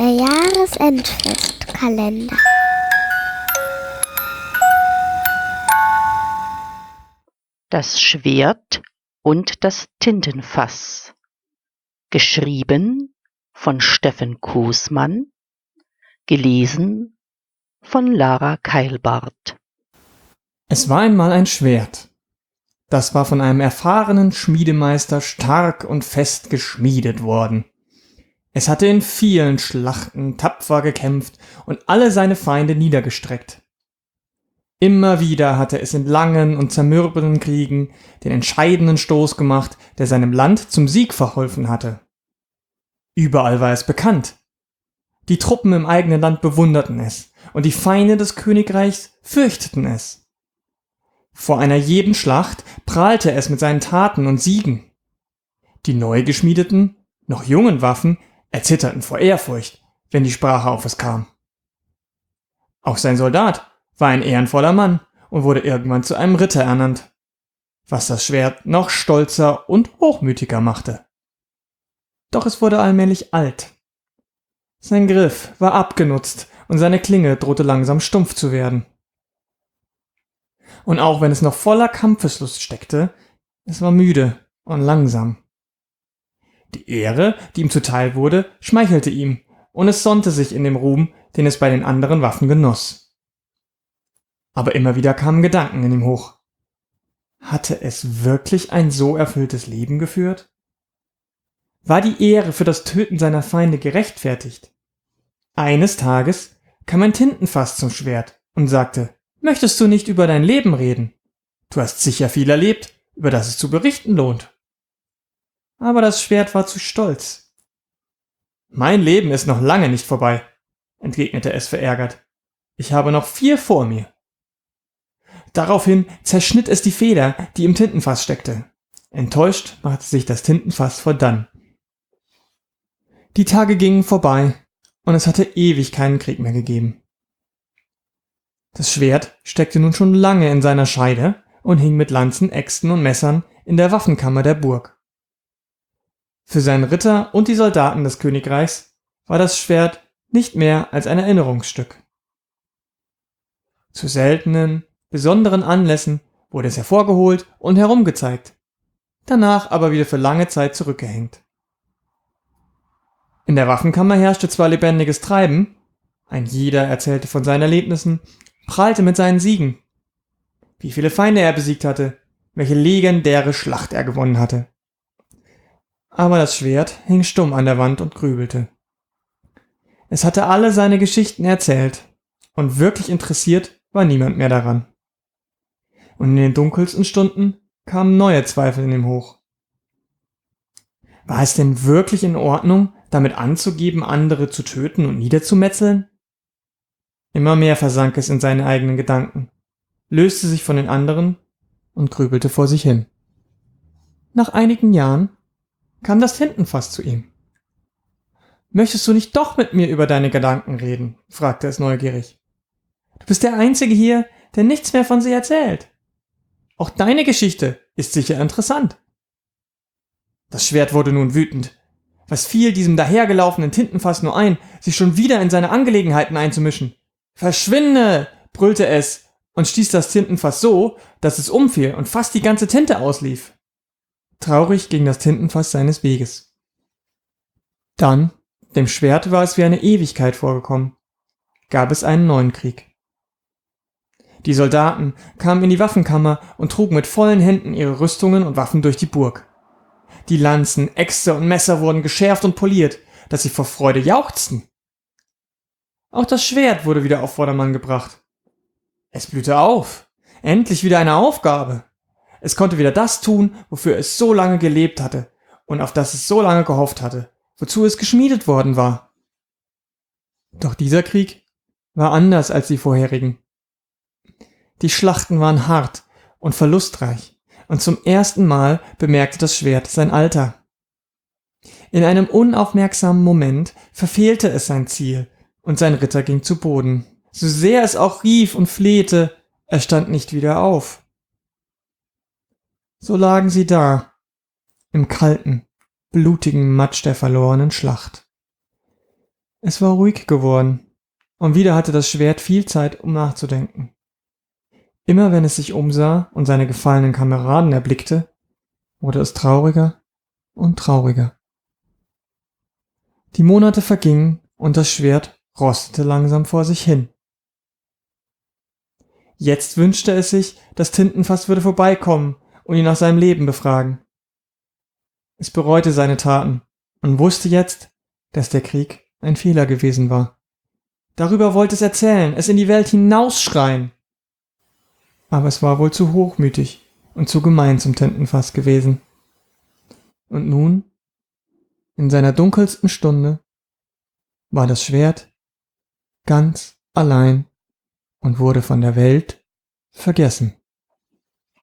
Der Jahresendfestkalender. Das Schwert und das Tintenfass. Geschrieben von Steffen Kusmann. Gelesen von Lara Keilbart. Es war einmal ein Schwert. Das war von einem erfahrenen Schmiedemeister stark und fest geschmiedet worden. Es hatte in vielen Schlachten tapfer gekämpft und alle seine Feinde niedergestreckt. Immer wieder hatte es in langen und zermürbenden Kriegen den entscheidenden Stoß gemacht, der seinem Land zum Sieg verholfen hatte. Überall war es bekannt. Die Truppen im eigenen Land bewunderten es, und die Feinde des Königreichs fürchteten es. Vor einer jeden Schlacht prahlte es mit seinen Taten und Siegen. Die neu geschmiedeten, noch jungen Waffen erzitterten vor Ehrfurcht, wenn die Sprache auf es kam. Auch sein Soldat war ein ehrenvoller Mann und wurde irgendwann zu einem Ritter ernannt, was das Schwert noch stolzer und hochmütiger machte. Doch es wurde allmählich alt. Sein Griff war abgenutzt und seine Klinge drohte langsam stumpf zu werden. Und auch wenn es noch voller Kampfeslust steckte, es war müde und langsam. Die Ehre, die ihm zuteil wurde, schmeichelte ihm, und es sonnte sich in dem Ruhm, den es bei den anderen Waffen genoss. Aber immer wieder kamen Gedanken in ihm hoch. Hatte es wirklich ein so erfülltes Leben geführt? War die Ehre für das Töten seiner Feinde gerechtfertigt? Eines Tages kam ein Tintenfass zum Schwert und sagte, Möchtest du nicht über dein Leben reden? Du hast sicher viel erlebt, über das es zu berichten lohnt aber das Schwert war zu stolz. Mein Leben ist noch lange nicht vorbei, entgegnete es verärgert. Ich habe noch vier vor mir. Daraufhin zerschnitt es die Feder, die im Tintenfass steckte. Enttäuscht machte sich das Tintenfass vor dann. Die Tage gingen vorbei, und es hatte ewig keinen Krieg mehr gegeben. Das Schwert steckte nun schon lange in seiner Scheide und hing mit Lanzen, Äxten und Messern in der Waffenkammer der Burg. Für seinen Ritter und die Soldaten des Königreichs war das Schwert nicht mehr als ein Erinnerungsstück. Zu seltenen, besonderen Anlässen wurde es hervorgeholt und herumgezeigt, danach aber wieder für lange Zeit zurückgehängt. In der Waffenkammer herrschte zwar lebendiges Treiben, ein jeder erzählte von seinen Erlebnissen, prahlte mit seinen Siegen, wie viele Feinde er besiegt hatte, welche legendäre Schlacht er gewonnen hatte aber das Schwert hing stumm an der Wand und grübelte. Es hatte alle seine Geschichten erzählt, und wirklich interessiert war niemand mehr daran. Und in den dunkelsten Stunden kamen neue Zweifel in ihm hoch. War es denn wirklich in Ordnung, damit anzugeben, andere zu töten und niederzumetzeln? Immer mehr versank es in seine eigenen Gedanken, löste sich von den anderen und grübelte vor sich hin. Nach einigen Jahren kam das Tintenfass zu ihm. Möchtest du nicht doch mit mir über deine Gedanken reden? fragte es neugierig. Du bist der Einzige hier, der nichts mehr von sie erzählt. Auch deine Geschichte ist sicher interessant. Das Schwert wurde nun wütend. Was fiel diesem dahergelaufenen Tintenfass nur ein, sich schon wieder in seine Angelegenheiten einzumischen? Verschwinde! brüllte es und stieß das Tintenfass so, dass es umfiel und fast die ganze Tinte auslief. Traurig ging das Tintenfass seines Weges. Dann, dem Schwert war es wie eine Ewigkeit vorgekommen, gab es einen neuen Krieg. Die Soldaten kamen in die Waffenkammer und trugen mit vollen Händen ihre Rüstungen und Waffen durch die Burg. Die Lanzen, Äxte und Messer wurden geschärft und poliert, dass sie vor Freude jauchzten. Auch das Schwert wurde wieder auf Vordermann gebracht. Es blühte auf. Endlich wieder eine Aufgabe. Es konnte wieder das tun, wofür es so lange gelebt hatte und auf das es so lange gehofft hatte, wozu es geschmiedet worden war. Doch dieser Krieg war anders als die vorherigen. Die Schlachten waren hart und verlustreich, und zum ersten Mal bemerkte das Schwert sein Alter. In einem unaufmerksamen Moment verfehlte es sein Ziel, und sein Ritter ging zu Boden. So sehr es auch rief und flehte, er stand nicht wieder auf. So lagen sie da, im kalten, blutigen Matsch der verlorenen Schlacht. Es war ruhig geworden, und wieder hatte das Schwert viel Zeit, um nachzudenken. Immer wenn es sich umsah und seine gefallenen Kameraden erblickte, wurde es trauriger und trauriger. Die Monate vergingen und das Schwert rostete langsam vor sich hin. Jetzt wünschte es sich, das Tintenfass würde vorbeikommen und ihn nach seinem Leben befragen. Es bereute seine Taten und wusste jetzt, dass der Krieg ein Fehler gewesen war. Darüber wollte es erzählen, es in die Welt hinausschreien. Aber es war wohl zu hochmütig und zu gemein zum Tintenfass gewesen. Und nun, in seiner dunkelsten Stunde, war das Schwert ganz allein und wurde von der Welt vergessen.